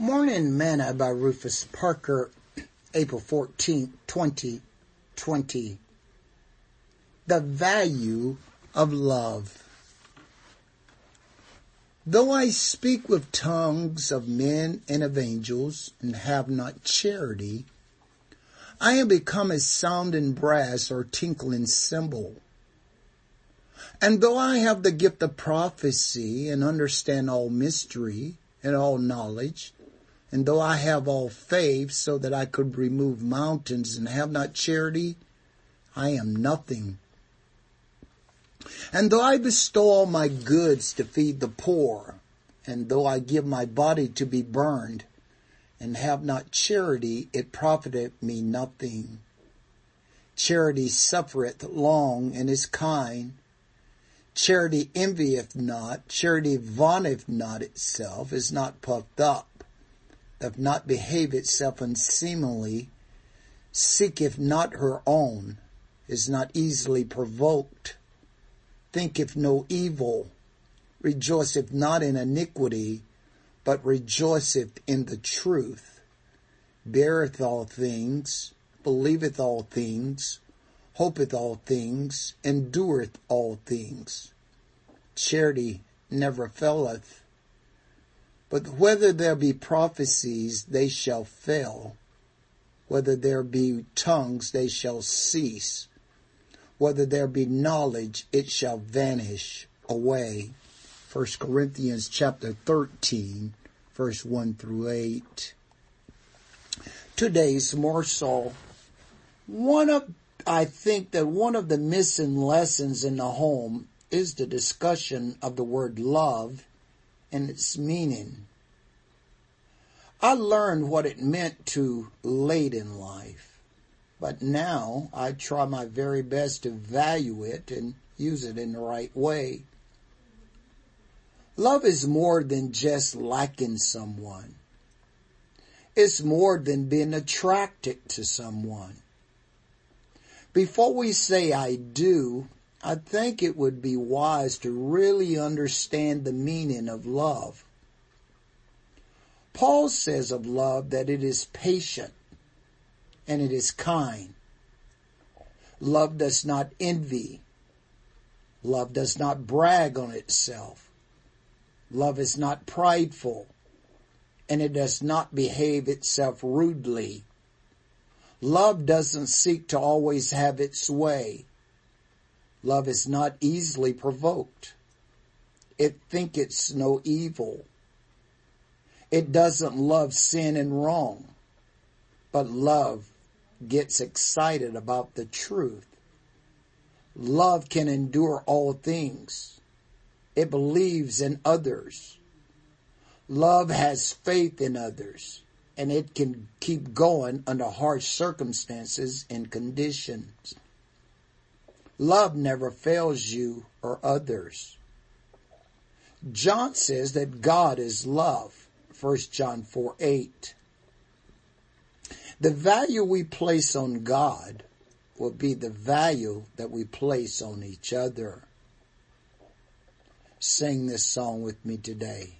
Morning Manna by Rufus Parker, April 14, 2020. The value of love. Though I speak with tongues of men and of angels and have not charity, I am become as sounding brass or tinkling cymbal. And though I have the gift of prophecy and understand all mystery and all knowledge, and though I have all faith so that I could remove mountains and have not charity, I am nothing. And though I bestow all my goods to feed the poor, and though I give my body to be burned, and have not charity, it profiteth me nothing. Charity suffereth long and is kind. Charity envieth not. Charity vaunteth not itself, is not puffed up doth not behave itself unseemly, seeketh not her own, is not easily provoked, thinketh no evil, rejoiceth not in iniquity, but rejoiceth in the truth, beareth all things, believeth all things, hopeth all things, endureth all things. Charity never faileth. But whether there be prophecies, they shall fail. Whether there be tongues, they shall cease. Whether there be knowledge, it shall vanish away. 1 Corinthians chapter 13, verse 1 through 8. Today's morsel. One of, I think that one of the missing lessons in the home is the discussion of the word love and its meaning. I learned what it meant to late in life, but now I try my very best to value it and use it in the right way. Love is more than just liking someone. It's more than being attracted to someone. Before we say I do, I think it would be wise to really understand the meaning of love. Paul says of love that it is patient and it is kind. Love does not envy. Love does not brag on itself. Love is not prideful and it does not behave itself rudely. Love doesn't seek to always have its way. Love is not easily provoked. It thinketh no evil. It doesn't love sin and wrong, but love gets excited about the truth. Love can endure all things. It believes in others. Love has faith in others and it can keep going under harsh circumstances and conditions. Love never fails you or others. John says that God is love. 1 John 4 8. The value we place on God will be the value that we place on each other. Sing this song with me today.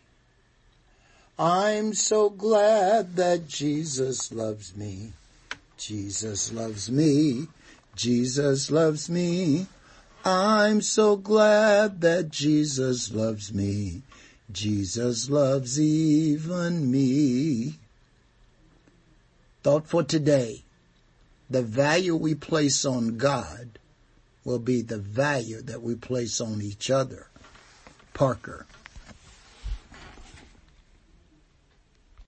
I'm so glad that Jesus loves me. Jesus loves me. Jesus loves me. I'm so glad that Jesus loves me. Jesus loves even me. Thought for today. The value we place on God will be the value that we place on each other. Parker.